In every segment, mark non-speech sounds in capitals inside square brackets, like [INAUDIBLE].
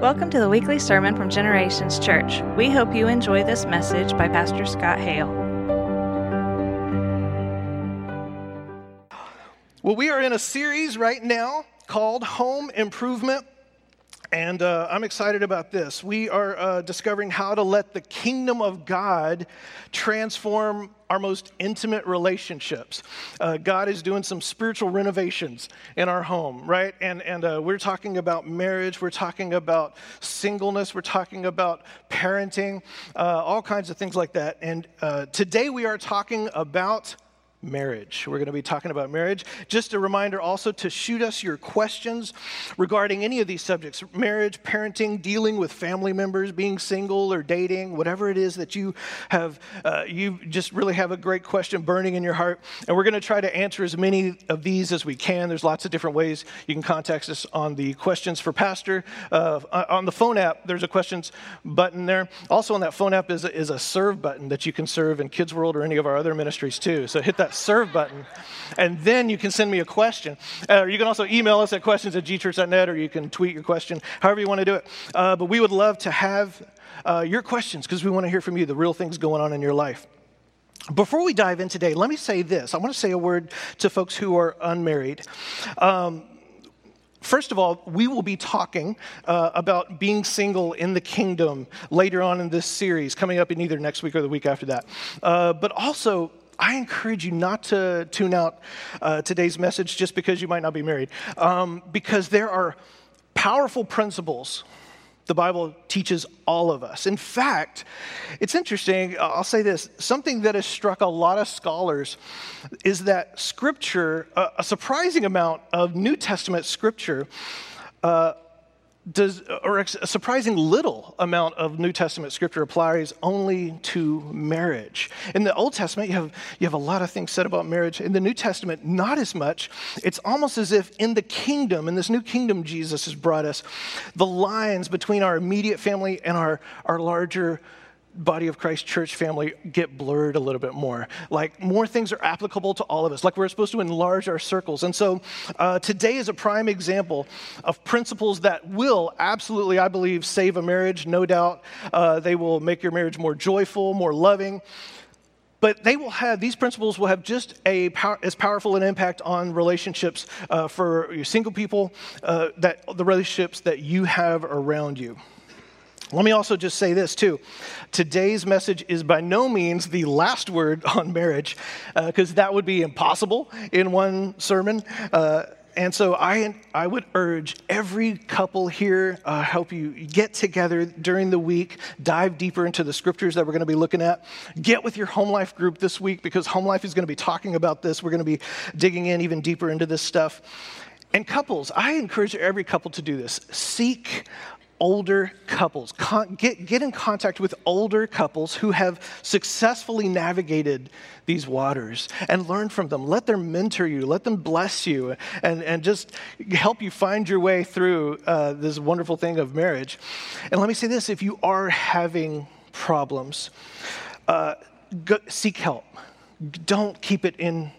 Welcome to the weekly sermon from Generations Church. We hope you enjoy this message by Pastor Scott Hale. Well, we are in a series right now called Home Improvement. And uh, I'm excited about this. We are uh, discovering how to let the kingdom of God transform our most intimate relationships. Uh, God is doing some spiritual renovations in our home, right? And, and uh, we're talking about marriage, we're talking about singleness, we're talking about parenting, uh, all kinds of things like that. And uh, today we are talking about marriage. We're going to be talking about marriage. Just a reminder also to shoot us your questions regarding any of these subjects marriage, parenting, dealing with family members, being single or dating, whatever it is that you have, uh, you just really have a great question burning in your heart. And we're going to try to answer as many of these as we can. There's lots of different ways you can contact us on the questions for pastor. Uh, on the phone app, there's a questions button there. Also on that phone app is is a serve button that you can serve in Kids World or any of our other ministries too. So hit that that serve button, and then you can send me a question. Uh, you can also email us at questions at gchurch.net, or you can tweet your question, however you want to do it. Uh, but we would love to have uh, your questions because we want to hear from you the real things going on in your life. Before we dive in today, let me say this. I want to say a word to folks who are unmarried. Um, First of all, we will be talking uh, about being single in the kingdom later on in this series, coming up in either next week or the week after that. Uh, but also, I encourage you not to tune out uh, today's message just because you might not be married, um, because there are powerful principles the Bible teaches all of us. In fact, it's interesting, I'll say this something that has struck a lot of scholars is that scripture, a surprising amount of New Testament scripture, uh, does, or a surprising little amount of New Testament scripture applies only to marriage. In the Old Testament, you have, you have a lot of things said about marriage. In the New Testament, not as much. It's almost as if in the kingdom, in this new kingdom Jesus has brought us, the lines between our immediate family and our, our larger body of Christ church family get blurred a little bit more. Like more things are applicable to all of us. Like we're supposed to enlarge our circles. And so uh, today is a prime example of principles that will absolutely, I believe, save a marriage. No doubt, uh, they will make your marriage more joyful, more loving. But they will have, these principles will have just a power, as powerful an impact on relationships uh, for your single people, uh, that the relationships that you have around you. Let me also just say this too. Today's message is by no means the last word [LAUGHS] on marriage, because uh, that would be impossible in one sermon. Uh, and so I, I would urge every couple here, uh, help you get together during the week, dive deeper into the scriptures that we're going to be looking at. Get with your home life group this week because home life is going to be talking about this. We're going to be digging in even deeper into this stuff. And couples, I encourage every couple to do this. Seek older couples. Con- get, get in contact with older couples who have successfully navigated these waters and learn from them. Let them mentor you, let them bless you, and, and just help you find your way through uh, this wonderful thing of marriage. And let me say this if you are having problems, uh, go, seek help. Don't keep it in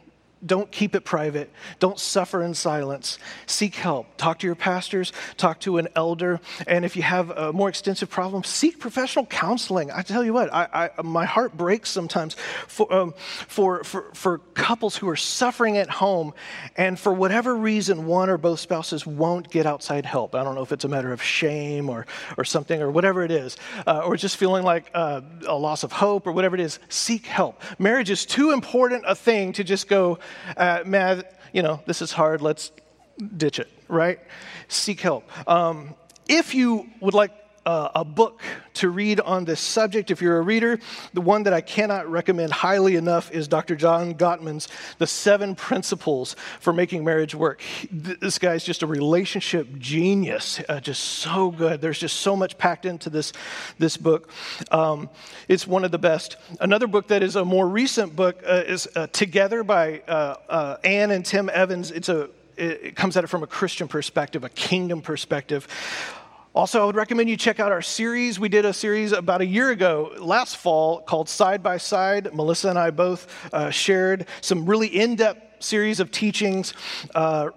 don't keep it private. Don't suffer in silence. Seek help. Talk to your pastors, talk to an elder. And if you have a more extensive problem, seek professional counseling. I tell you what, I, I, my heart breaks sometimes for, um, for, for, for couples who are suffering at home, and for whatever reason, one or both spouses won't get outside help. I don't know if it's a matter of shame or, or something or whatever it is, uh, or just feeling like uh, a loss of hope or whatever it is. Seek help. Marriage is too important a thing to just go, uh, man, you know, this is hard, let's ditch it, right? Seek help. Um, if you would like uh, a book to read on this subject. If you're a reader, the one that I cannot recommend highly enough is Dr. John Gottman's The Seven Principles for Making Marriage Work. This guy's just a relationship genius, uh, just so good. There's just so much packed into this, this book. Um, it's one of the best. Another book that is a more recent book uh, is uh, Together by uh, uh, Ann and Tim Evans. It's a it comes at it from a Christian perspective, a kingdom perspective. Also, I would recommend you check out our series. We did a series about a year ago, last fall, called Side by Side. Melissa and I both uh, shared some really in depth series of teachings uh,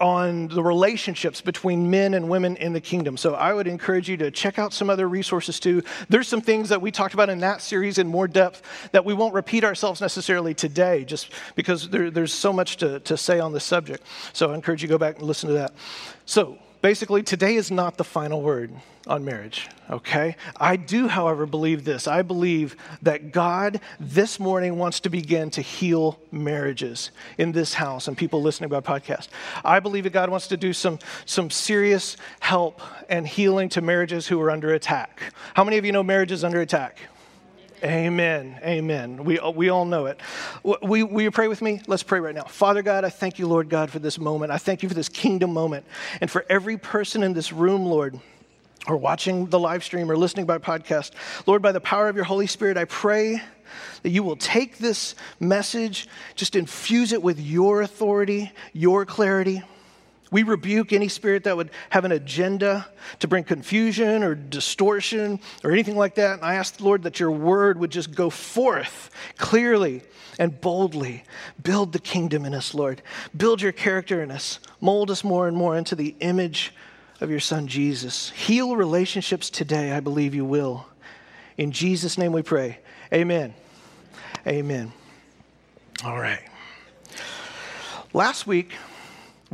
on the relationships between men and women in the kingdom. So I would encourage you to check out some other resources too. There's some things that we talked about in that series in more depth that we won't repeat ourselves necessarily today, just because there, there's so much to, to say on this subject. So I encourage you to go back and listen to that. So basically, today is not the final word on marriage, okay? I do, however, believe this. I believe that God this morning wants to begin to heal marriages in this house and people listening by podcast. I believe that God wants to do some, some serious help and healing to marriages who are under attack. How many of you know marriages under attack? Amen. Amen. We, uh, we all know it. We, will you pray with me? Let's pray right now. Father God, I thank you, Lord God, for this moment. I thank you for this kingdom moment. And for every person in this room, Lord, or watching the live stream or listening by podcast. Lord, by the power of your Holy Spirit, I pray that you will take this message, just infuse it with your authority, your clarity. We rebuke any spirit that would have an agenda to bring confusion or distortion or anything like that. And I ask, the Lord, that your word would just go forth clearly and boldly. Build the kingdom in us, Lord. Build your character in us. Mold us more and more into the image of your son Jesus. Heal relationships today. I believe you will. In Jesus' name we pray. Amen. Amen. All right. Last week,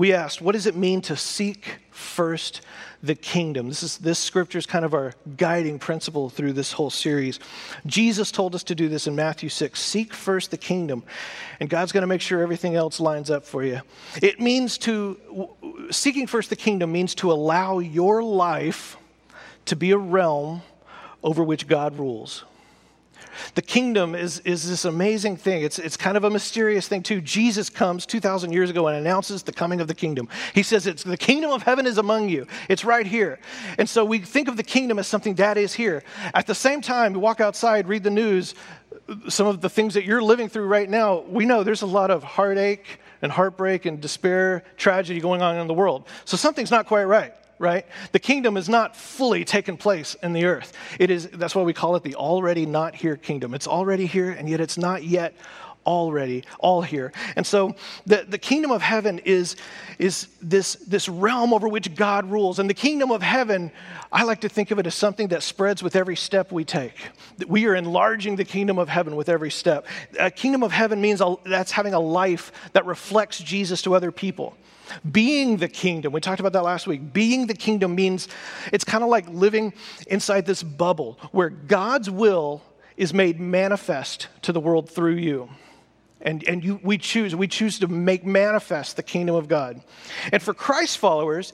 we asked, what does it mean to seek first the kingdom. This, is, this scripture is kind of our guiding principle through this whole series. Jesus told us to do this in Matthew 6 seek first the kingdom, and God's going to make sure everything else lines up for you. It means to, seeking first the kingdom means to allow your life to be a realm over which God rules. The kingdom is, is this amazing thing. It's, it's kind of a mysterious thing, too. Jesus comes 2,000 years ago and announces the coming of the kingdom. He says, it's, The kingdom of heaven is among you, it's right here. And so we think of the kingdom as something that is here. At the same time, we walk outside, read the news, some of the things that you're living through right now, we know there's a lot of heartache and heartbreak and despair, tragedy going on in the world. So something's not quite right right? The kingdom is not fully taken place in the earth. It is, that's why we call it the already not here kingdom. It's already here, and yet it's not yet already all here. And so the, the kingdom of heaven is, is this, this realm over which God rules. And the kingdom of heaven, I like to think of it as something that spreads with every step we take. We are enlarging the kingdom of heaven with every step. A kingdom of heaven means that's having a life that reflects Jesus to other people. Being the kingdom, we talked about that last week. Being the kingdom means it's kind of like living inside this bubble where God's will is made manifest to the world through you. And, and you, we choose, we choose to make manifest the kingdom of God. And for Christ followers,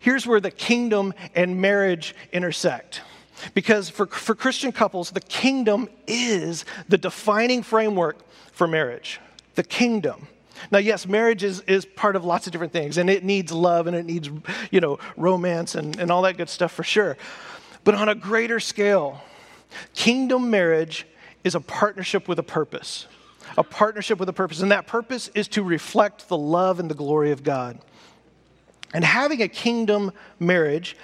here's where the kingdom and marriage intersect. Because for, for Christian couples, the kingdom is the defining framework for marriage. The kingdom. Now, yes, marriage is, is part of lots of different things, and it needs love and it needs, you know, romance and, and all that good stuff for sure. But on a greater scale, kingdom marriage is a partnership with a purpose. A partnership with a purpose, and that purpose is to reflect the love and the glory of God. And having a kingdom marriage,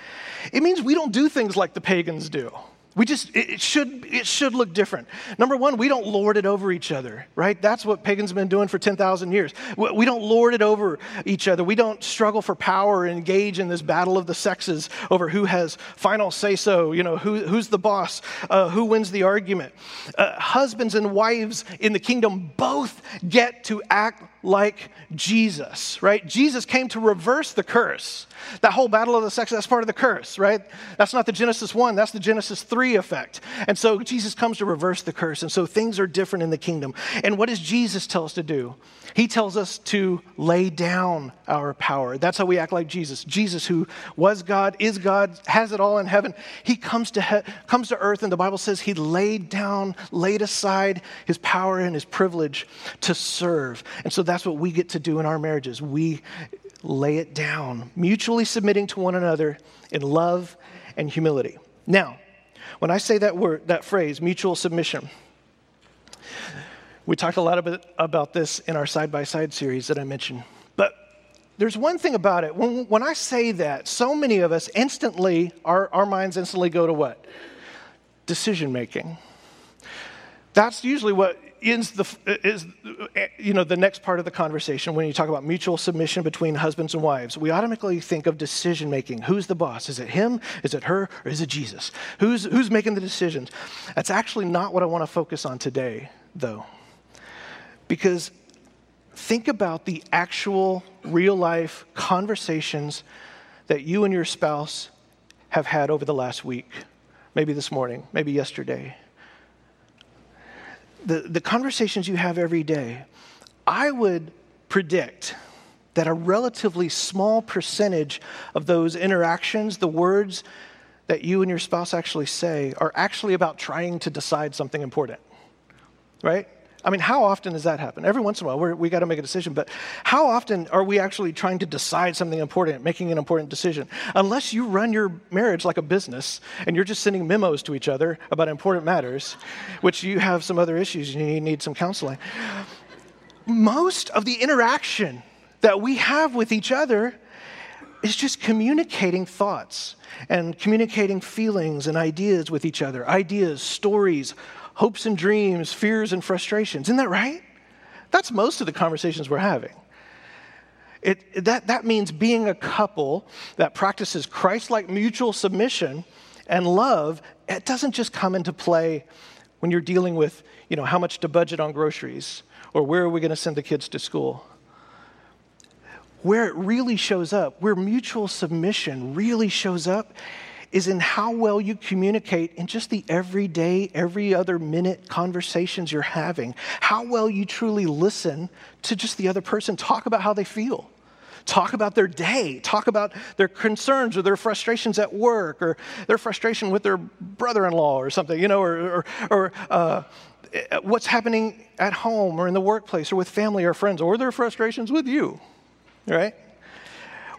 it means we don't do things like the pagans do. We just, it should, it should look different. Number one, we don't lord it over each other, right? That's what pagans have been doing for 10,000 years. We don't lord it over each other. We don't struggle for power and engage in this battle of the sexes over who has final say so, you know, who, who's the boss, uh, who wins the argument. Uh, husbands and wives in the kingdom both get to act like Jesus, right? Jesus came to reverse the curse. That whole battle of the sexes, that's part of the curse, right? That's not the Genesis 1, that's the Genesis 3 effect. And so Jesus comes to reverse the curse. And so things are different in the kingdom. And what does Jesus tell us to do? He tells us to lay down our power. That's how we act like Jesus. Jesus, who was God, is God, has it all in heaven, he comes to, he- comes to earth, and the Bible says he laid down, laid aside his power and his privilege to serve. And so that's what we get to do in our marriages. We lay it down, mutually submitting to one another in love and humility. Now, when I say that word, that phrase, mutual submission, we talked a lot about, this in our side by side series that I mentioned. But there's one thing about it. When, when I say that, so many of us instantly, our, our minds instantly go to what? Decision making. That's usually what Uh, is the, is, you know, the next part of the conversation when you talk about mutual submission between husbands and wives. We automatically think of decision making. Who's the boss? Is it him? Is it her? Or is it Jesus? Who's, who's making the decisions? That's actually not what I want to focus on today, though. Because think about the actual real life conversations that you and your spouse have had over the last week, maybe this morning, maybe yesterday the, the conversations you have every day, I would predict that a relatively small percentage of those interactions, the words that you and your spouse actually say, are actually about trying to decide something important, right? I mean, how often does that happen? Every once in a while, we got to make a decision, but how often are we actually trying to decide something important, making an important decision? Unless you run your marriage like a business and you're just sending memos to each other about important matters, which you have some other issues and you need some counseling. Most of the interaction that we have with each other is just communicating thoughts and communicating feelings and ideas with each other, ideas, stories, hopes and dreams, fears and frustrations. Isn't that right? That's most of the conversations we're having. It, that, that means being a couple that practices Christ like mutual submission and love. It doesn't just come into play when you're dealing with, you know, how much to budget on groceries or where are we going to send the kids to school. Where it really shows up, where mutual submission really shows up, is in how well you communicate in just the everyday, every other minute conversations you're having. How well you truly listen to just the other person talk about how they feel. Talk about their day, talk about their concerns or their frustrations at work or their frustration with their brother in law or something, you know, or, or, or uh, what's happening at home or in the workplace or with family or friends or their frustrations with you, right?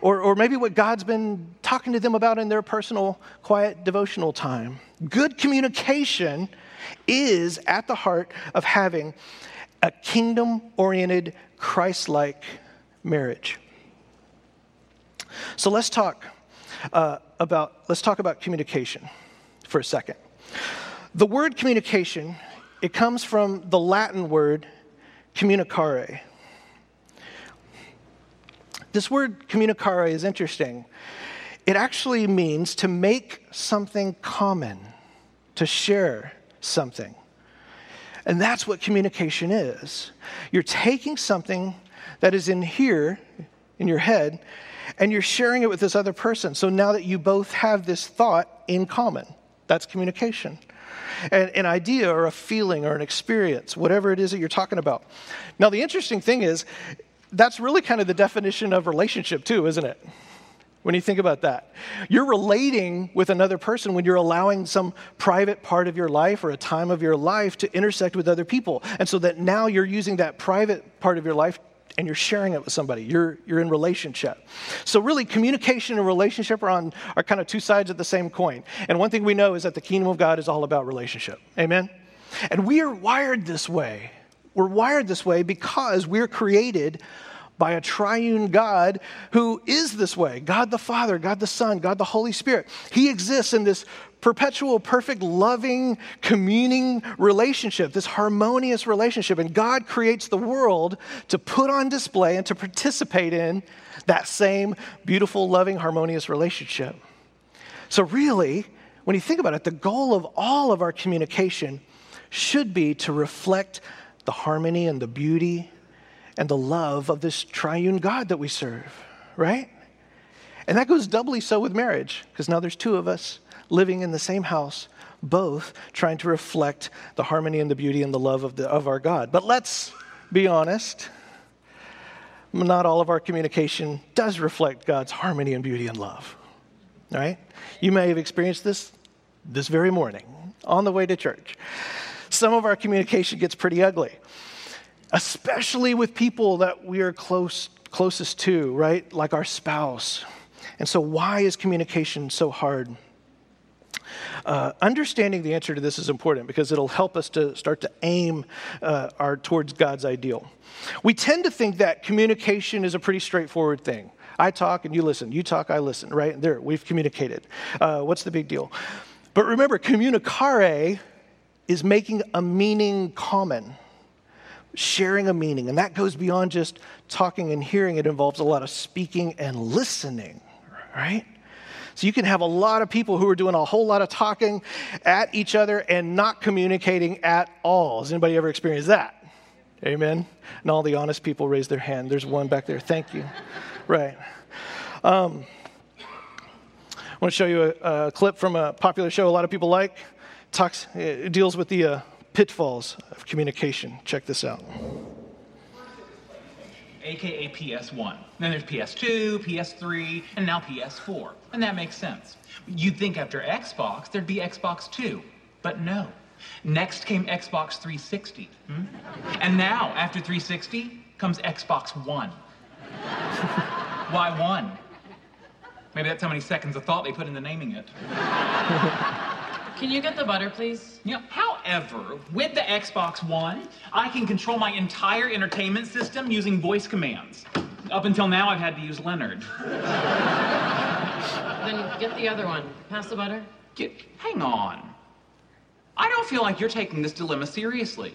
Or, or maybe what God's been talking to them about in their personal, quiet, devotional time. Good communication is at the heart of having a kingdom oriented, Christ like marriage. So let's talk uh, about let's talk about communication for a second. The word communication it comes from the Latin word communicare, this word communicare is interesting. It actually means to make something common, to share something. And that's what communication is. You're taking something that is in here, in your head, and you're sharing it with this other person. So now that you both have this thought in common, that's communication. An idea or a feeling or an experience, whatever it is that you're talking about. Now, the interesting thing is, that's really kind of the definition of relationship, too, isn't it? When you think about that, you're relating with another person when you're allowing some private part of your life or a time of your life to intersect with other people. And so that now you're using that private part of your life and you're sharing it with somebody. You're, you're in relationship. So, really, communication and relationship are, on, are kind of two sides of the same coin. And one thing we know is that the kingdom of God is all about relationship. Amen? And we are wired this way. We're wired this way because we're created by a triune God who is this way God the Father, God the Son, God the Holy Spirit. He exists in this perpetual, perfect, loving, communing relationship, this harmonious relationship. And God creates the world to put on display and to participate in that same beautiful, loving, harmonious relationship. So, really, when you think about it, the goal of all of our communication should be to reflect the harmony and the beauty and the love of this triune God that we serve, right? And that goes doubly so with marriage, because now there's two of us living in the same house, both trying to reflect the harmony and the beauty and the love of, the, of our God. But let's be honest, not all of our communication does reflect God's harmony and beauty and love, right? You may have experienced this this very morning on the way to church some of our communication gets pretty ugly, especially with people that we are close, closest to, right? Like our spouse. And so, why is communication so hard? Uh, understanding the answer to this is important because it'll help us to start to aim uh, our, towards God's ideal. We tend to think that communication is a pretty straightforward thing. I talk and you listen. You talk, I listen, right? There, we've communicated. Uh, what's the big deal? But remember, communicare is making a meaning common. sharing a meaning. And that goes beyond just talking and hearing, it involves a lot of speaking and listening, right? So you can have a lot of people who are doing a whole lot of talking at each other and not communicating at all. Has anybody ever experienced that? Amen. And all the honest people raise their hand. There's one back there. Thank you. [LAUGHS] right. Um, I want to show you a, a, clip from a popular show a lot of people like. Talks, deals with the uh, pitfalls of communication. Check this out aka PS1. Then there's PS2, PS3, and now PS4. And that makes sense. You'd think after Xbox, there'd be Xbox 2. But no. Next came Xbox 360. Hmm? And now, after 360, comes Xbox One. [LAUGHS] Why one? Maybe that's how many seconds of thought they put into naming it. [LAUGHS] Can you get the butter, please? Know, however, with the Xbox One, I can control my entire entertainment system using voice commands. Up until now, I've had to use Leonard. [LAUGHS] Then get the other one. Pass the butter. Get, hang on. I don't feel like you're taking this dilemma seriously.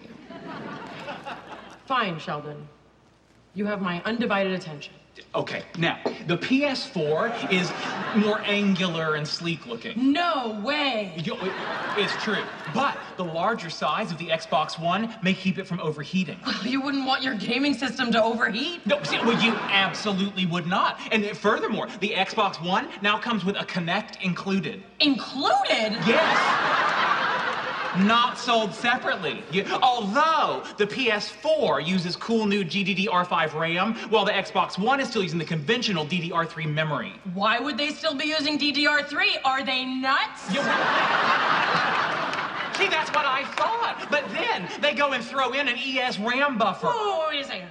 Fine, Sheldon. You have my undivided attention. Okay, now, the PS4 is more angular and sleek looking. No way! It's true. But the larger size of the Xbox One may keep it from overheating. Well, you wouldn't want your gaming system to overheat? No, see, well, you absolutely would not. And furthermore, the Xbox One now comes with a Kinect included. Included? Yes not sold separately. You, although the PS4 uses cool new GDDR5 RAM, while the Xbox One is still using the conventional DDR3 memory. Why would they still be using DDR3? Are they nuts? [LAUGHS] See, that's what I thought. But then they go and throw in an ES RAM buffer. Oh, wait a second.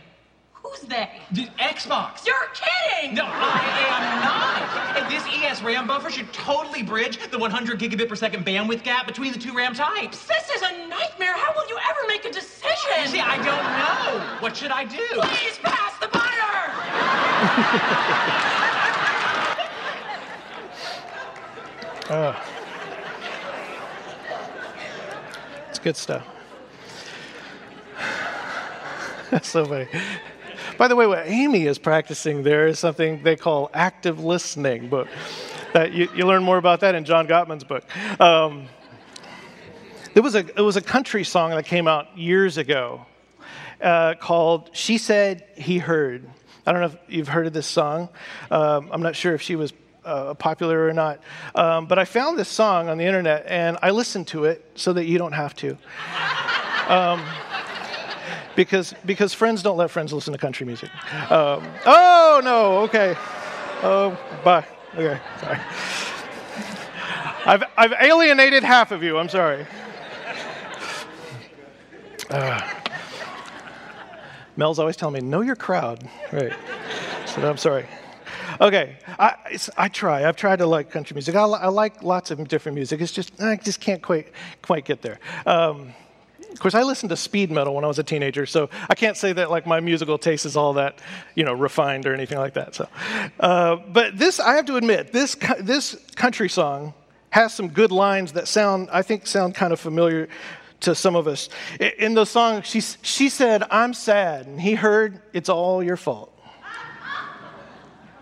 Who's they? The Xbox. You're kidding! No, I am not. And this ES RAM buffer should totally bridge the 100 gigabit per second bandwidth gap between the two RAM types. This is a nightmare. How will you ever make a decision? See, I don't know. What should I do? Please pass the butter! uh, it's good stuff. [LAUGHS] That's so funny. By the way, what Amy is practicing there is something they call active listening, but that you, you learn more about that in John Gottman's book. Um, there was a, it was a country song that came out years ago uh, called She Said He Heard. I don't know if you've heard of this song. Um, I'm not sure if she was uh, popular or not. Um, but I found this song on the internet and I listened to it so that you don't have to. Um, because, because friends don't let friends listen to country music. Um, oh, no, okay. Oh, bye. Okay, sorry. I've, I've alienated half of you, I'm sorry. Uh, Mel's always telling me, know your crowd. Right. So I'm sorry. Okay, I, I try. I've tried to like country music. I, I, like lots of different music. It's just I just can't quite quite get there. Um, of course, I listened to speed metal when I was a teenager, so I can't say that like my musical taste is all that, you know, refined or anything like that. So, uh, but this, I have to admit, this this country song has some good lines that sound, I think, sound kind of familiar to some of us. In the song, she she said, "I'm sad," and he heard, "It's all your fault."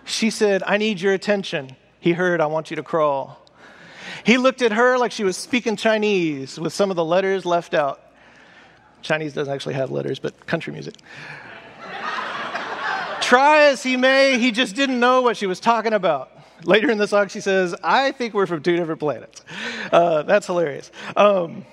She said, "I need your attention." He heard, "I want you to crawl." He looked at her like she was speaking Chinese with some of the letters left out. Chinese doesn't actually have letters, but country music. Try as he may, he just didn't know what she was talking about. Later in the song, she says, I think we're from two different planets. Uh, that's hilarious. Um,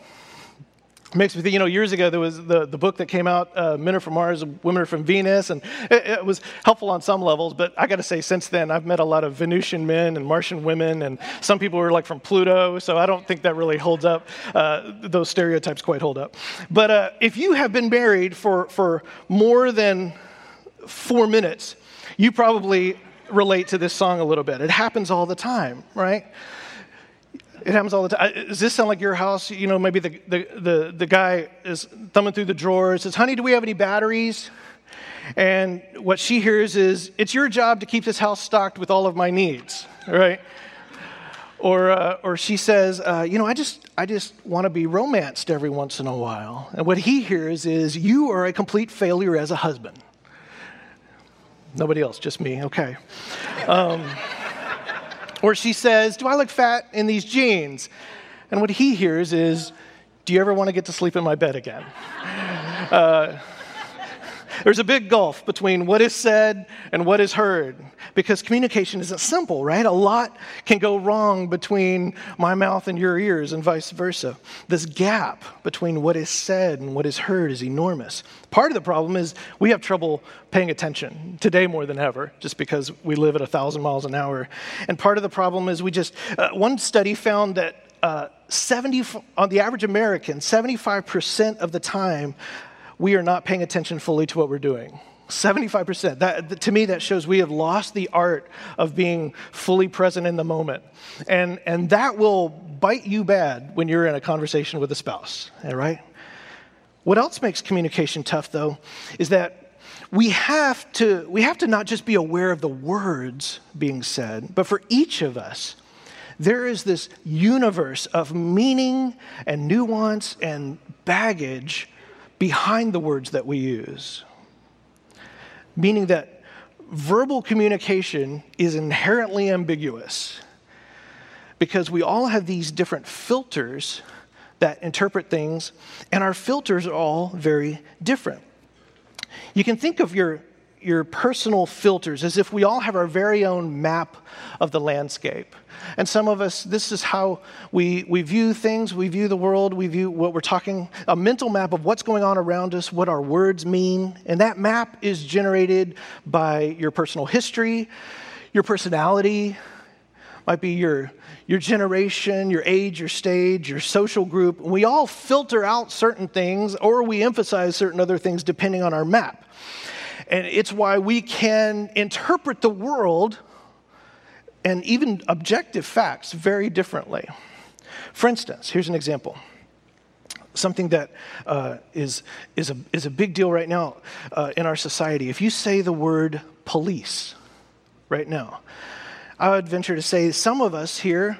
makes me think, you know, years ago there was the, the book that came out, uh, Men Are From Mars, Women Are From Venus, and it, it was helpful on some levels, but I got to say, since then, I've met a lot of Venusian men and Martian women, and some people were like from Pluto, so I don't think that really holds up. Uh, those stereotypes quite hold up. But uh, if you have been married for, for more than four minutes, you probably relate to this song a little bit. It happens all the time, right? It happens all the time. Does this sound like your house? You know, maybe the, the, the, the guy is thumbing through the drawers, says, Honey, do we have any batteries? And what she hears is, It's your job to keep this house stocked with all of my needs, right? Or, uh, or she says, uh, you know, I just, I just want to be romanced every once in a while. And what he hears is, you are a complete failure as a husband. Nobody else, just me, okay. Um, or she says, do I look fat in these jeans? And what he hears is, do you ever want to get to sleep in my bed again? [LAUGHS] Uh, there's a big gulf between what is said and what is heard because communication isn't simple, right? A lot can go wrong between my mouth and your ears and vice versa. This gap between what is said and what is heard is enormous. Part of the problem is we have trouble paying attention today more than ever just because we live at a thousand miles an hour. And part of the problem is we just, uh, one study found that uh, 70, on the average American, 75% of the time, we are not paying attention fully to what we're doing. 75%. That, to me, that shows we have lost the art of being fully present in the moment. And, and that will bite you bad when you're in a conversation with a spouse, right? What else makes communication tough, though, is that we have to, we have to not just be aware of the words being said, but for each of us, there is this universe of meaning and nuance and baggage behind the words that we use. Meaning that verbal communication is inherently ambiguous because we all have these different filters that interpret things, and our filters are all very different. You can think of your, your personal filters as if we all have our very own map of the landscape. And some of us, this is how we, we view things, we view the world, we view what we're talking, a mental map of what's going on around us, what our words mean. And that map is generated by your personal history, your personality, might be your, your generation, your age, your stage, your social group. We all filter out certain things or we emphasize certain other things depending on our map. And it's why we can interpret the world and even objective facts very differently. For instance, here's an example. Something that uh, is is, a, is a big deal right now uh, in our society. If you say the word police right now, I would venture to say some of us here,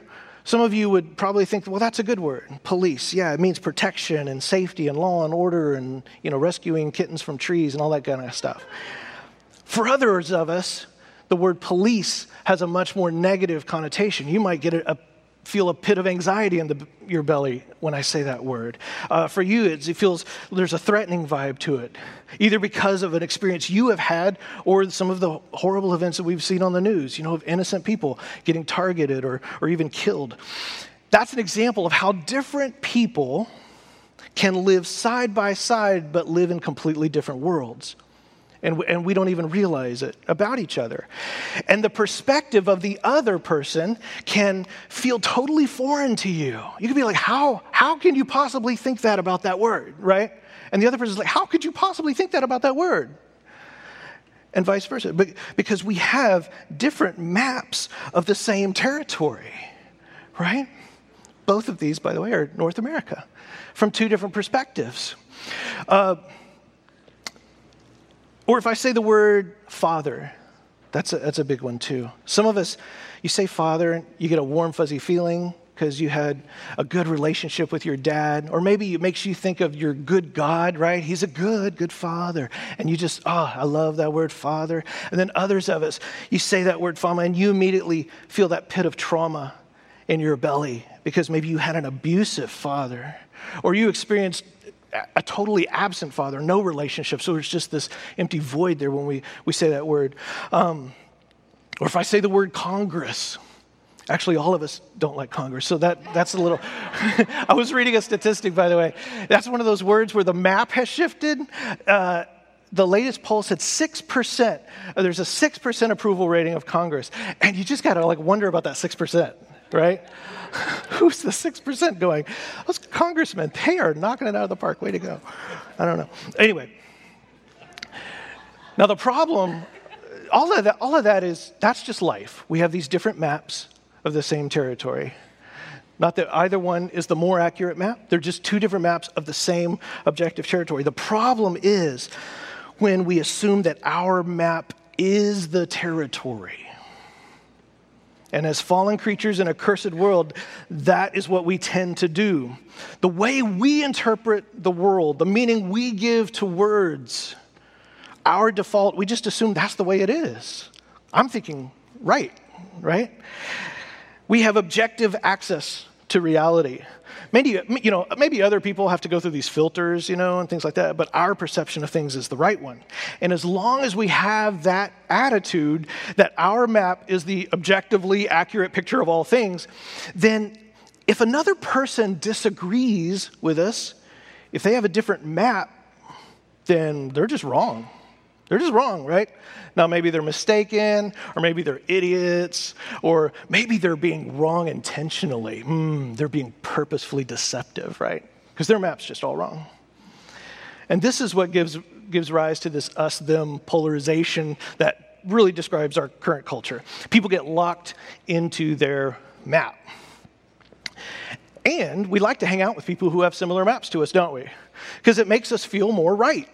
some of you would probably think, well, that's a good word. Police, yeah, it means protection and safety and law and order and you know rescuing kittens from trees and all that kind of stuff. For others of us, the word police has a much more negative connotation. You might get a, feel a pit of anxiety in the, your belly when I say that word. Uh, for you, it feels there's a threatening vibe to it, either because of an experience you have had or some of the horrible events that we've seen on the news, you know, of innocent people getting targeted or, or even killed. That's an example of how different people can live side by side but live in completely different worlds and, and we don't even realize it about each other. And the perspective of the other person can feel totally foreign to you. You can be like, how, how can you possibly think that about that word, right? And the other person's like, how could you possibly think that about that word? And vice versa. But, because we have different maps of the same territory, right? Both of these, by the way, are North America from two different perspectives. Uh, or if I say the word father, that's a, that's a big one too. Some of us, you say father, and you get a warm, fuzzy feeling because you had a good relationship with your dad. Or maybe it makes you think of your good God, right? He's a good, good father. And you just, oh, I love that word father. And then others of us, you say that word father, and you immediately feel that pit of trauma in your belly because maybe you had an abusive father. Or you experienced a totally absent father, no relationship. So there's just this empty void there when we, we say that word. Um, or if I say the word Congress, actually, all of us don't like Congress. So that, that's a little. [LAUGHS] I was reading a statistic, by the way. That's one of those words where the map has shifted. Uh, the latest poll said 6%. Uh, there's a 6% approval rating of Congress. And you just got to like wonder about that 6%, right? [LAUGHS] Who's the 6% going? Those congressmen, they are knocking it out of the park. Way to go. I don't know. Anyway. Now, the problem, all of that, all of that is, that's just life. We have these different maps of the same territory. Not that either one is the more accurate map, they're just two different maps of the same objective territory. The problem is when we assume that our map is the territory And as fallen creatures in a cursed world, that is what we tend to do. The way we interpret the world, the meaning we give to words, our default, we just assume that's the way it is. I'm thinking, right, right? We have objective access to reality. Maybe, you know, maybe other people have to go through these filters, you know, and things like that, but our perception of things is the right one. And as long as we have that attitude that our map is the objectively accurate picture of all things, then if another person disagrees with us, if they have a different map, then they're just wrong. They're just wrong, right? Now, maybe they're mistaken, or maybe they're idiots, or maybe they're being wrong intentionally. Mm, they're being purposefully deceptive, right? Because their map's just all wrong. And this is what gives, gives rise to this us them polarization that really describes our current culture. People get locked into their map. And we like to hang out with people who have similar maps to us, don't we? Because it makes us feel more right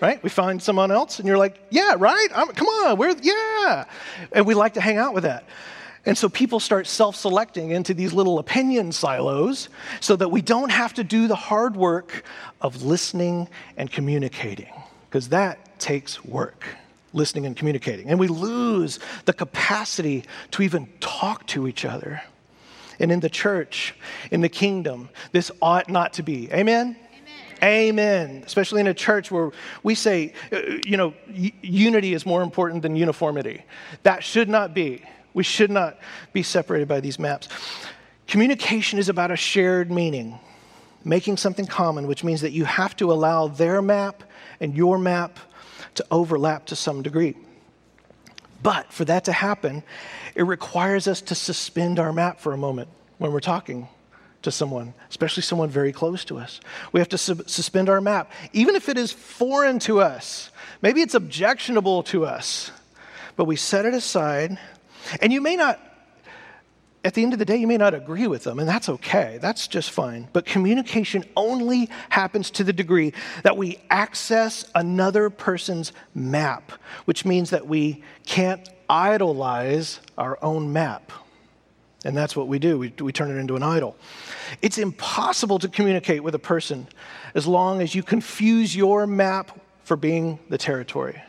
right? We find someone else, and you're like, yeah, right? I'm, come on, we're, yeah. And we like to hang out with that. And so people start self selecting into these little opinion silos so that we don't have to do the hard work of listening and communicating, because that takes work, listening and communicating. And we lose the capacity to even talk to each other. And in the church, in the kingdom, this ought not to be. Amen? Amen. Especially in a church where we say, uh, you know, unity is more important than uniformity. That should not be. We should not be separated by these maps. Communication is about a shared meaning, making something common, which means that you have to allow their map and your map to overlap to some degree. But for that to happen, it requires us to suspend our map for a moment when we're talking to someone, especially someone very close to us. We have to sub- suspend our map, even if it is foreign to us. Maybe it's objectionable to us, but we set it aside. And you may not, at the end of the day, you may not agree with them, and that's okay. That's just fine. But communication only happens to the degree that we access another person's map, which means that we can't idolize our own map. And that's what we do. We, we turn it into an idol. It's impossible to communicate with a person as long as you confuse your map for being the territory.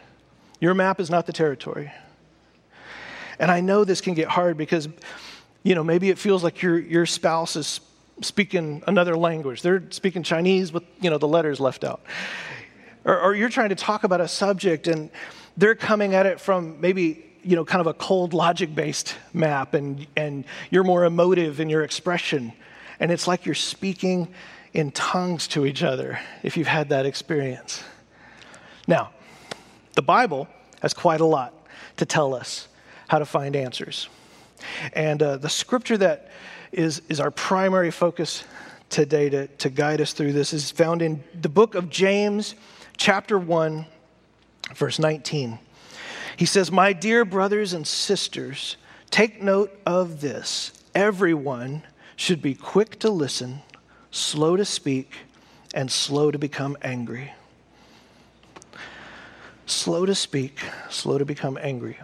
Your map is not the territory. And I know this can get hard because, you know, maybe it feels like your, your spouse is speaking another language. They're speaking Chinese with, you know, the letters left out. Or, or you're trying to talk about a subject and they're coming at it from maybe you know, kind of a cold logic based map, and, and you're more emotive in your expression. And it's like you're speaking in tongues to each other if you've had that experience. Now, the Bible has quite a lot to tell us how to find answers. And uh, the scripture that is, is our primary focus today to, to guide us through this is found in the book of James, chapter 1, verse 19. He says, My dear brothers and sisters, take note of this. Everyone should be quick to listen, slow to speak, and slow to become angry. Slow to speak, slow to become angry.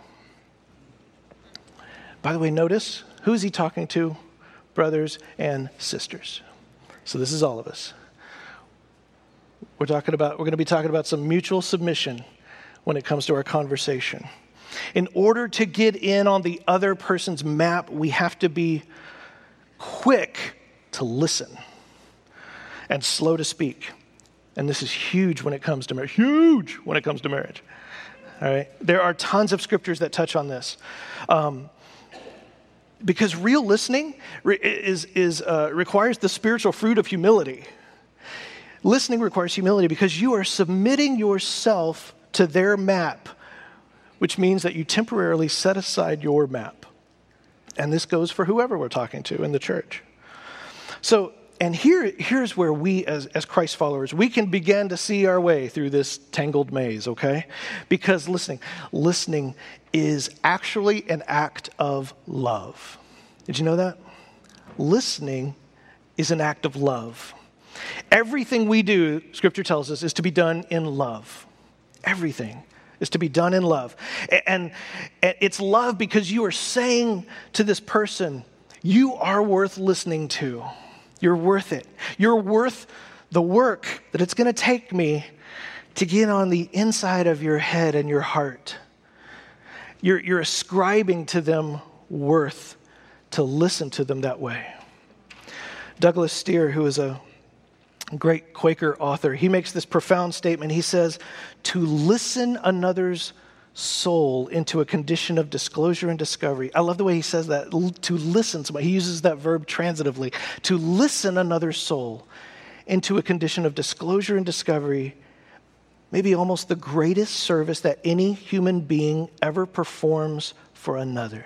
By the way, notice who is he talking to? Brothers and sisters. So this is all of us. We're talking about we're going to be talking about some mutual submission when it comes to our conversation. In order to get in on the other person's map, we have to be quick to listen and slow to speak. And this is huge when it comes to marriage. Huge when it comes to marriage. All right? There are tons of scriptures that touch on this. Um, because real listening is, is, uh, requires the spiritual fruit of humility. Listening requires humility because you are submitting yourself to their map, which means that you temporarily set aside your map. And this goes for whoever we're talking to in the church. So, and here, here's where we, as, as Christ followers, we can begin to see our way through this tangled maze, okay? Because listening, listening is actually an act of love. Did you know that? Listening is an act of love. Everything we do, Scripture tells us, is to be done in love. Everything is to be done in love. And, and it's love because you are saying to this person, you are worth listening to. You're worth it. You're worth the work that it's going to take me to get on the inside of your head and your heart. You're, you're ascribing to them worth to listen to them that way. Douglas Steere, who is a great Quaker author, he makes this profound statement. He says, To listen another's soul into a condition of disclosure and discovery. I love the way he says that. To listen, he uses that verb transitively. To listen another's soul into a condition of disclosure and discovery maybe almost the greatest service that any human being ever performs for another.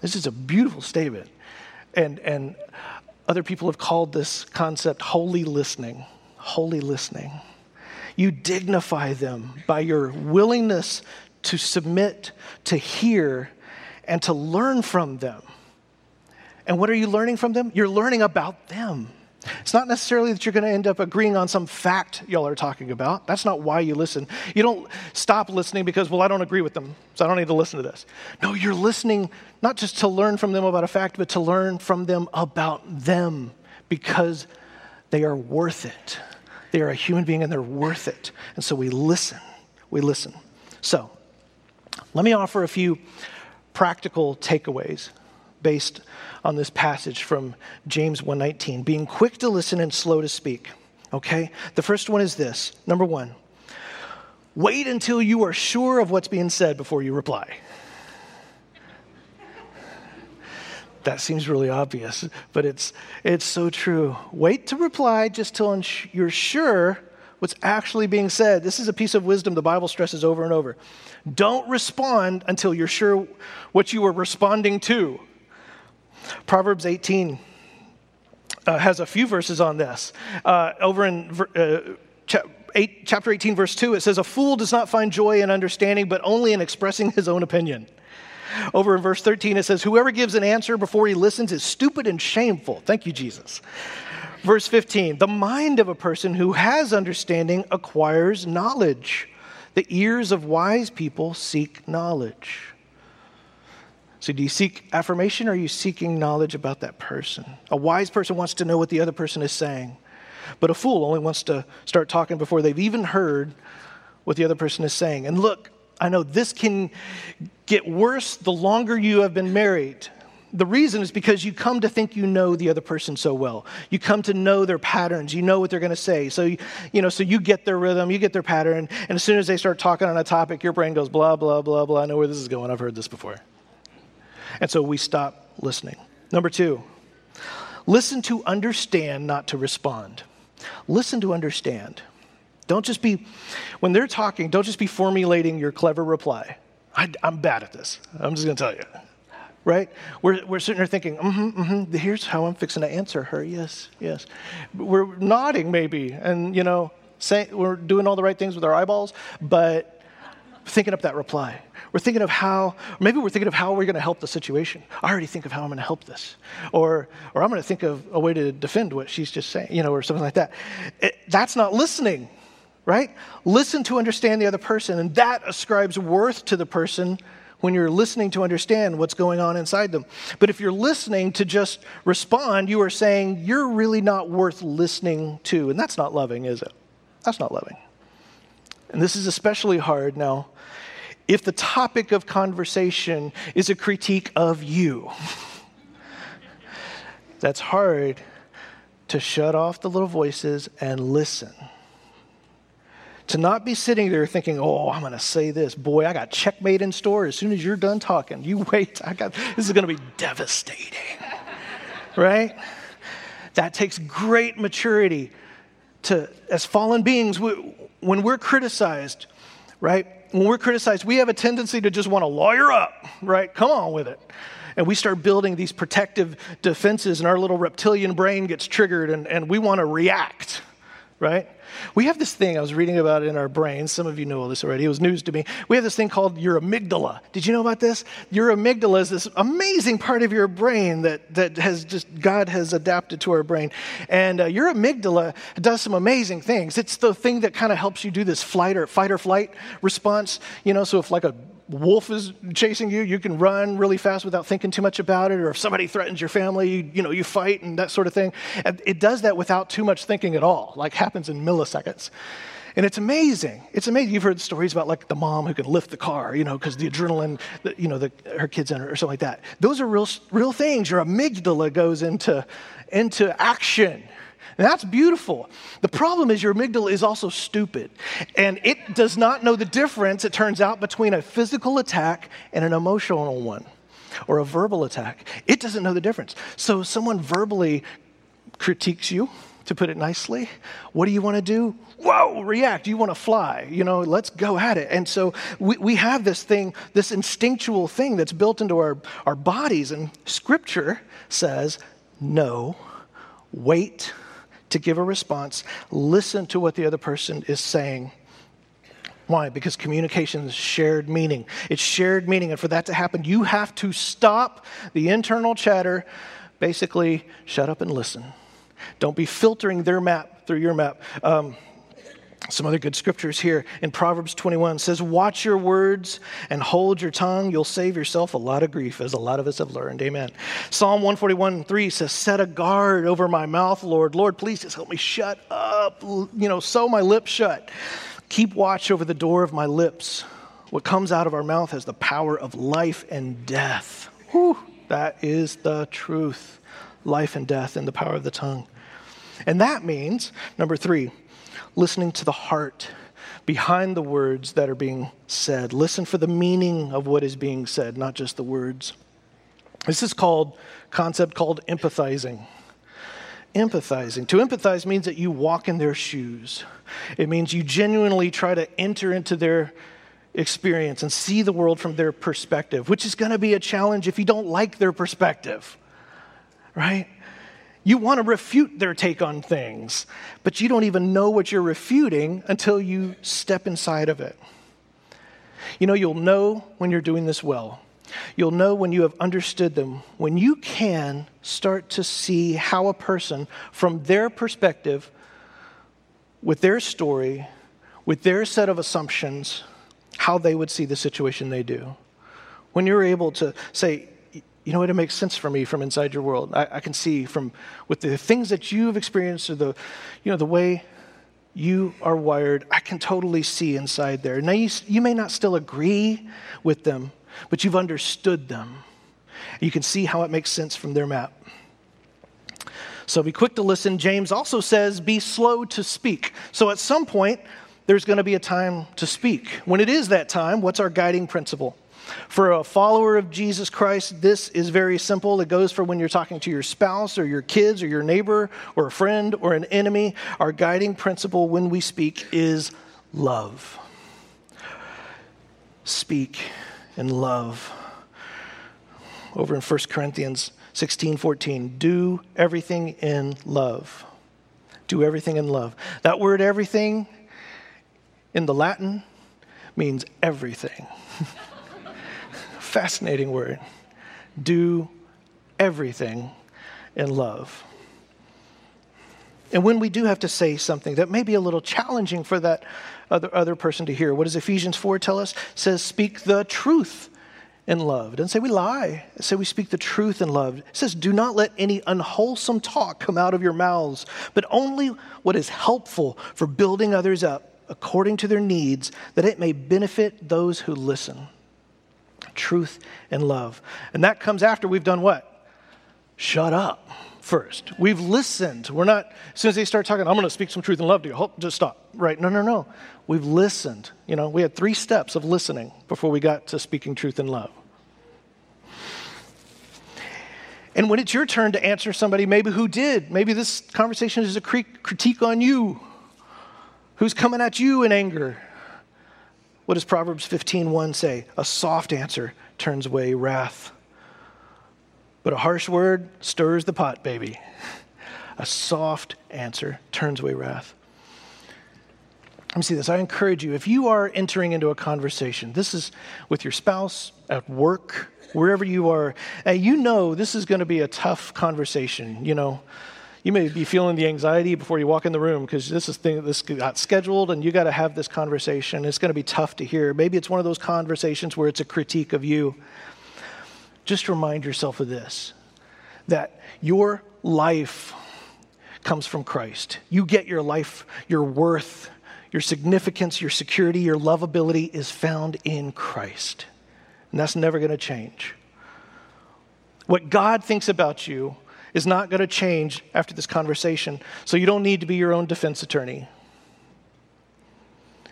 This is a beautiful statement. And, and other people have called this concept holy listening. Holy listening. You dignify them by your willingness to submit, to hear, and to learn from them. And what are you learning from them? You're learning about them. It's not necessarily that you're going to end up agreeing on some fact y'all are talking about. That's not why you listen. You don't stop listening because, well, I don't agree with them, so I don't need to listen to this. No, you're listening not just to learn from them about a fact, but to learn from them about them because they are worth it. They are a human being and they're worth it. And so we listen. We listen. So, let me offer a few practical takeaways based on this passage from James 1:19, being quick to listen and slow to speak. Okay? The first one is this. Number 1. Wait until you are sure of what's being said before you reply. That seems really obvious, but it's, it's so true. Wait to reply just till you're sure what's actually being said. This is a piece of wisdom the Bible stresses over and over. Don't respond until you're sure what you are responding to. Proverbs 18 uh, has a few verses on this. Uh, over in uh, eight, chapter 18, verse 2, it says, A fool does not find joy in understanding, but only in expressing his own opinion. Over in verse 13, it says, Whoever gives an answer before he listens is stupid and shameful. Thank you, Jesus. Verse 15, the mind of a person who has understanding acquires knowledge. The ears of wise people seek knowledge. So, do you seek affirmation or are you seeking knowledge about that person? A wise person wants to know what the other person is saying, but a fool only wants to start talking before they've even heard what the other person is saying. And look, I know this can get worse the longer you have been married. The reason is because you come to think you know the other person so well. You come to know their patterns. You know what they're going to say. So, you know, so you get their rhythm, you get their pattern, and as soon as they start talking on a topic, your brain goes blah, blah, blah, blah. I know where this is going. I've heard this before. And so we stop listening. Number two, listen to understand, not to respond. Listen to understand. Don't just be, when they're talking, don't just be formulating your clever reply. I, am bad at this. I'm just going to tell you. Right? We're, we're sitting there thinking, mm-hmm, mm-hmm, here's how I'm fixing to answer her. Yes, yes. We're nodding maybe, and, you know, say, we're doing all the right things with our eyeballs, but thinking up that reply. We're thinking of how, maybe we're thinking of how we're going to help the situation. I already think of how I'm going to help this. Or, or I'm going to think of a way to defend what she's just saying, you know, or something like that. It, that's not listening, right? Listen to understand the other person, and that ascribes worth to the person when you're listening to understand what's going on inside them. But if you're listening to just respond, you are saying you're really not worth listening to. And that's not loving, is it? That's not loving. And this is especially hard now if the topic of conversation is a critique of you. [LAUGHS] That's hard to shut off the little voices and listen. To not be sitting there thinking, oh, I'm going to say this. Boy, I got checkmate in store as soon as you're done talking. You wait. I got, this is going to be devastating. [LAUGHS] right? That takes great maturity to, as fallen beings, we, when we're criticized, right? when we're criticized, we have a tendency to just want to lawyer up, right? Come on with it. And we start building these protective defenses, and our little reptilian brain gets triggered, and, and we want to react, right? We have this thing, I was reading about in our brains. Some of you know all this already. It was news to me. We have this thing called your amygdala. Did you know about this? Your amygdala is this amazing part of your brain that, that has just, God has adapted to our brain. And uh, your amygdala does some amazing things. It's the thing that kind of helps you do this flight or fight or flight response. You know, so if like a wolf is chasing you, you can run really fast without thinking too much about it. Or if somebody threatens your family, you, you know, you fight and that sort of thing. And it does that without too much thinking at all, like happens in milliseconds. And it's amazing. It's amazing. You've heard stories about like the mom who can lift the car, you know, because the adrenaline, you know, the, her kids in her or something like that. Those are real, real things. Your amygdala goes into, into action. That's beautiful. The problem is your amygdala is also stupid. And it does not know the difference, it turns out, between a physical attack and an emotional one or a verbal attack. It doesn't know the difference. So someone verbally critiques you, to put it nicely. What do you want to do? Whoa, react. You want to fly. You know, let's go at it. And so we, we have this thing, this instinctual thing that's built into our, our bodies. And scripture says, no, wait to give a response, listen to what the other person is saying. Why? Because communication is shared meaning. It's shared meaning. And for that to happen, you have to stop the internal chatter. Basically, shut up and listen. Don't be filtering their map through your map. Um, some other good scriptures here in Proverbs 21 says, Watch your words and hold your tongue. You'll save yourself a lot of grief, as a lot of us have learned. Amen. Psalm 141 3 says, Set a guard over my mouth, Lord. Lord, please just help me shut up. You know, sew my lips shut. Keep watch over the door of my lips. What comes out of our mouth has the power of life and death. Whew, that is the truth. Life and death in the power of the tongue. And that means, number three, listening to the heart behind the words that are being said. Listen for the meaning of what is being said, not just the words. This is called concept called empathizing. Empathizing. To empathize means that you walk in their shoes. It means you genuinely try to enter into their experience and see the world from their perspective, which is going to be a challenge if you don't like their perspective. Right? You want to refute their take on things, but you don't even know what you're refuting until you step inside of it. You know, you'll know when you're doing this well. You'll know when you have understood them, when you can start to see how a person, from their perspective, with their story, with their set of assumptions, how they would see the situation they do. When you're able to say, you know what, it makes sense for me from inside your world. I, I, can see from with the things that you've experienced or the, you know, the way you are wired, I can totally see inside there. Now, you, you may not still agree with them, but you've understood them. You can see how it makes sense from their map. So be quick to listen. James also says, be slow to speak. So at some point, there's going to be a time to speak. When it is that time, what's our guiding principle? For a follower of Jesus Christ, this is very simple. It goes for when you're talking to your spouse or your kids or your neighbor or a friend or an enemy. Our guiding principle when we speak is love. Speak in love. Over in 1 Corinthians 16 14, do everything in love. Do everything in love. That word everything in the Latin means everything. [LAUGHS] fascinating word. Do everything in love. And when we do have to say something that may be a little challenging for that other, other person to hear, what does Ephesians 4 tell us? It says, speak the truth in love. It doesn't say we lie. It says we speak the truth in love. It says, do not let any unwholesome talk come out of your mouths, but only what is helpful for building others up according to their needs, that it may benefit those who listen truth and love. And that comes after we've done what? Shut up first. We've listened. We're not, as soon as they start talking, I'm going to speak some truth and love to you. Hold, just stop. Right? No, no, no. We've listened. You know, we had three steps of listening before we got to speaking truth and love. And when it's your turn to answer somebody, maybe who did, maybe this conversation is a critique on you, who's coming at you in anger, what does Proverbs 15:1 say? A soft answer turns away wrath. But a harsh word stirs the pot, baby. [LAUGHS] A soft answer turns away wrath. let me see this. I encourage you, if you are entering into a conversation, this is with your spouse, at work, wherever you are, you know this is going to be a tough conversation. You know, you may be feeling the anxiety before you walk in the room because this is thing this got scheduled and you got to have this conversation. It's going to be tough to hear. Maybe it's one of those conversations where it's a critique of you. Just remind yourself of this that your life comes from Christ. You get your life, your worth, your significance, your security, your lovability is found in Christ. And that's never going to change. What God thinks about you is not going to change after this conversation, so you don't need to be your own defense attorney.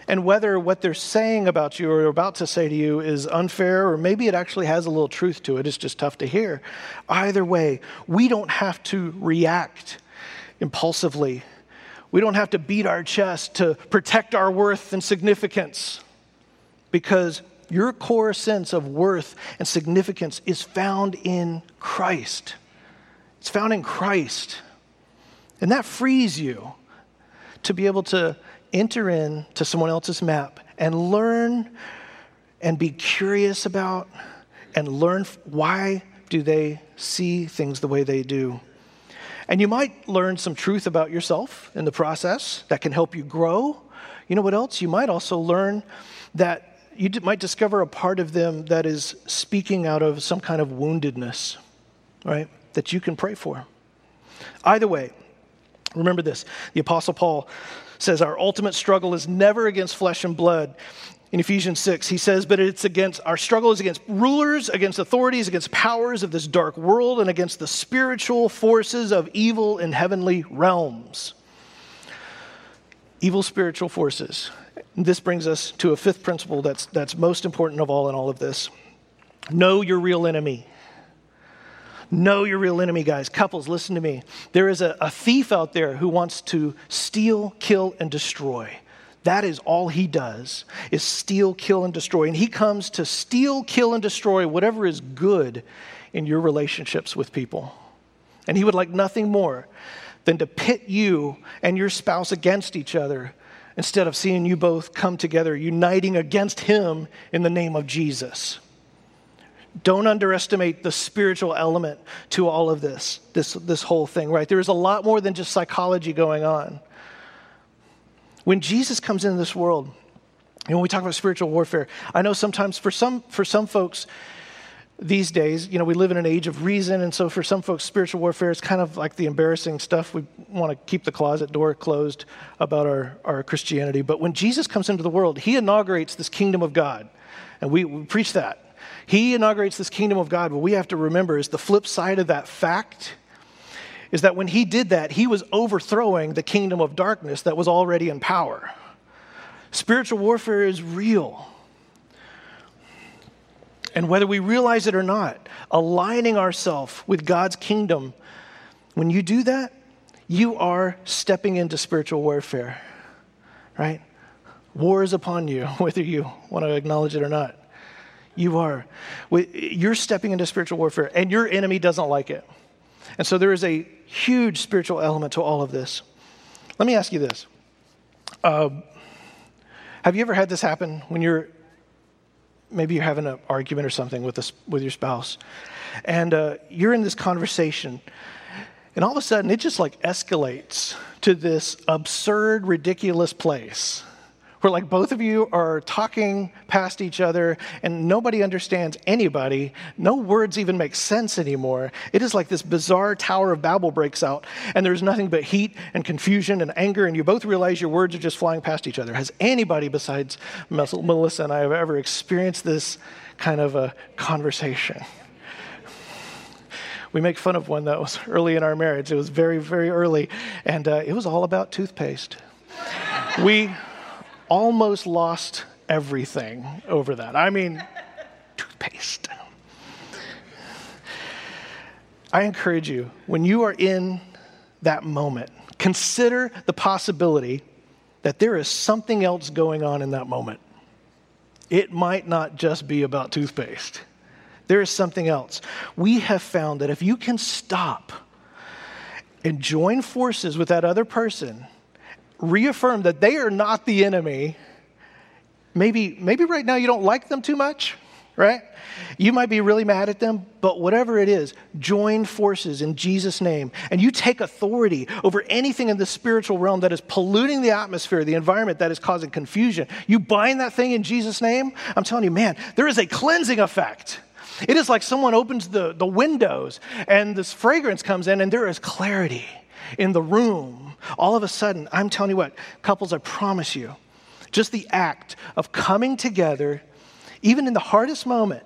And whether what they're saying about you or about to say to you is unfair, or maybe it actually has a little truth to it, it's just tough to hear. Either way, we don't have to react impulsively. We don't have to beat our chest to protect our worth and significance because your core sense of worth and significance is found in Christ. It's found in Christ. And that frees you to be able to enter into someone else's map and learn and be curious about and learn why do they see things the way they do. And you might learn some truth about yourself in the process that can help you grow. You know what else? You might also learn that you might discover a part of them that is speaking out of some kind of woundedness, right? That you can pray for. Either way, remember this the Apostle Paul says our ultimate struggle is never against flesh and blood. In Ephesians 6, he says, but it's against, our struggle is against rulers, against authorities, against powers of this dark world, and against the spiritual forces of evil in heavenly realms. Evil spiritual forces. This brings us to a fifth principle that's, that's most important of all in all of this. Know your real enemy. Know your real enemy, guys. Couples, listen to me. There is a, a thief out there who wants to steal, kill, and destroy. That is all he does is steal, kill, and destroy. And he comes to steal, kill, and destroy whatever is good in your relationships with people. And he would like nothing more than to pit you and your spouse against each other instead of seeing you both come together, uniting against him in the name of Jesus. Don't underestimate the spiritual element to all of this, this, this whole thing, right? There is a lot more than just psychology going on. When Jesus comes into this world, and when we talk about spiritual warfare, I know sometimes for some, for some folks, these days, you know, we live in an age of reason, and so for some folks, spiritual warfare is kind of like the embarrassing stuff. We want to keep the closet door closed about our, our Christianity. But when Jesus comes into the world, he inaugurates this kingdom of God, and we, we preach that. He inaugurates this kingdom of God. What we have to remember is the flip side of that fact is that when he did that, he was overthrowing the kingdom of darkness that was already in power. Spiritual warfare is real. And whether we realize it or not, aligning ourselves with God's kingdom, when you do that, you are stepping into spiritual warfare, right? War is upon you, [LAUGHS] whether you want to acknowledge it or not. You are. You're stepping into spiritual warfare, and your enemy doesn't like it. And so there is a huge spiritual element to all of this. Let me ask you this uh, Have you ever had this happen when you're maybe you're having an argument or something with, this, with your spouse, and uh, you're in this conversation, and all of a sudden it just like escalates to this absurd, ridiculous place where like both of you are talking past each other and nobody understands anybody. No words even make sense anymore. It is like this bizarre Tower of Babel breaks out and there's nothing but heat and confusion and anger, and you both realize your words are just flying past each other. Has anybody besides Melissa and I have ever experienced this kind of a conversation? we make fun of one that was early in our marriage. It was very, very early, and uh, it was all about toothpaste. we almost lost everything over that. I mean, toothpaste. I encourage you, when you are in that moment, consider the possibility that there is something else going on in that moment. It might not just be about toothpaste, there is something else. We have found that if you can stop and join forces with that other person reaffirm that they are not the enemy. Maybe, maybe right now you don't like them too much, right? You might be really mad at them, but whatever it is, join forces in Jesus' name. And you take authority over anything in the spiritual realm that is polluting the atmosphere, the environment that is causing confusion. You bind that thing in Jesus' name. I'm telling you, man, there is a cleansing effect. It is like someone opens the, the windows and this fragrance comes in and there is clarity in the room. All of a sudden, I'm telling you what, couples, I promise you, just the act of coming together, even in the hardest moment,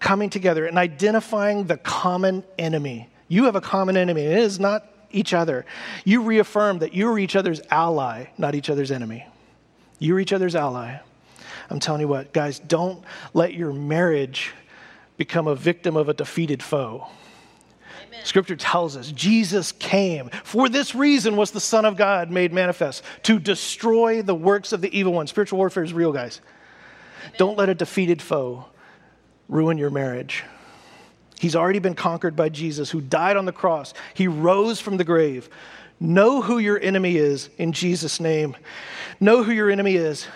coming together and identifying the common enemy. You have a common enemy, and it is not each other. You reaffirm that you are each other's ally, not each other's enemy. You're each other's ally. I'm telling you what, guys, don't let your marriage become a victim of a defeated foe. Amen. Scripture tells us Jesus came. For this reason was the Son of God made manifest to destroy the works of the evil one. Spiritual warfare is real, guys. Amen. Don't let a defeated foe ruin your marriage. He's already been conquered by Jesus, who died on the cross. He rose from the grave. Know who your enemy is in Jesus' name. Know who your enemy is.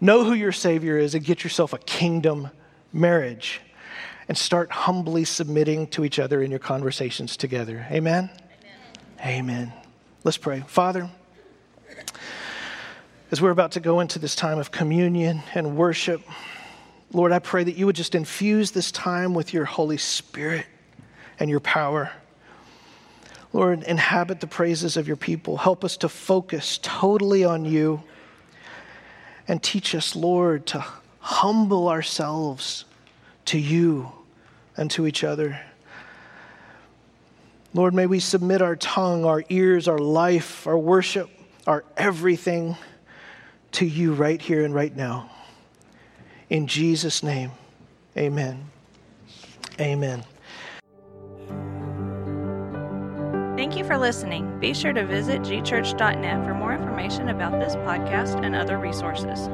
Know who your Savior is, and get yourself a kingdom marriage and start humbly submitting to each other in your conversations together. Amen? Amen. Amen. Let's pray. Father, as we're about to go into this time of communion and worship, Lord, I pray that you would just infuse this time with your Holy Spirit and your power. Lord, inhabit the praises of your people. Help us to focus totally on you. And teach us, Lord, to humble ourselves to you and to each other. Lord, may we submit our tongue, our ears, our life, our worship, our everything to you right here and right now. In Jesus' name, amen. Amen. Thank you for listening. Be sure to visit gchurch.net for more information about this podcast and other resources.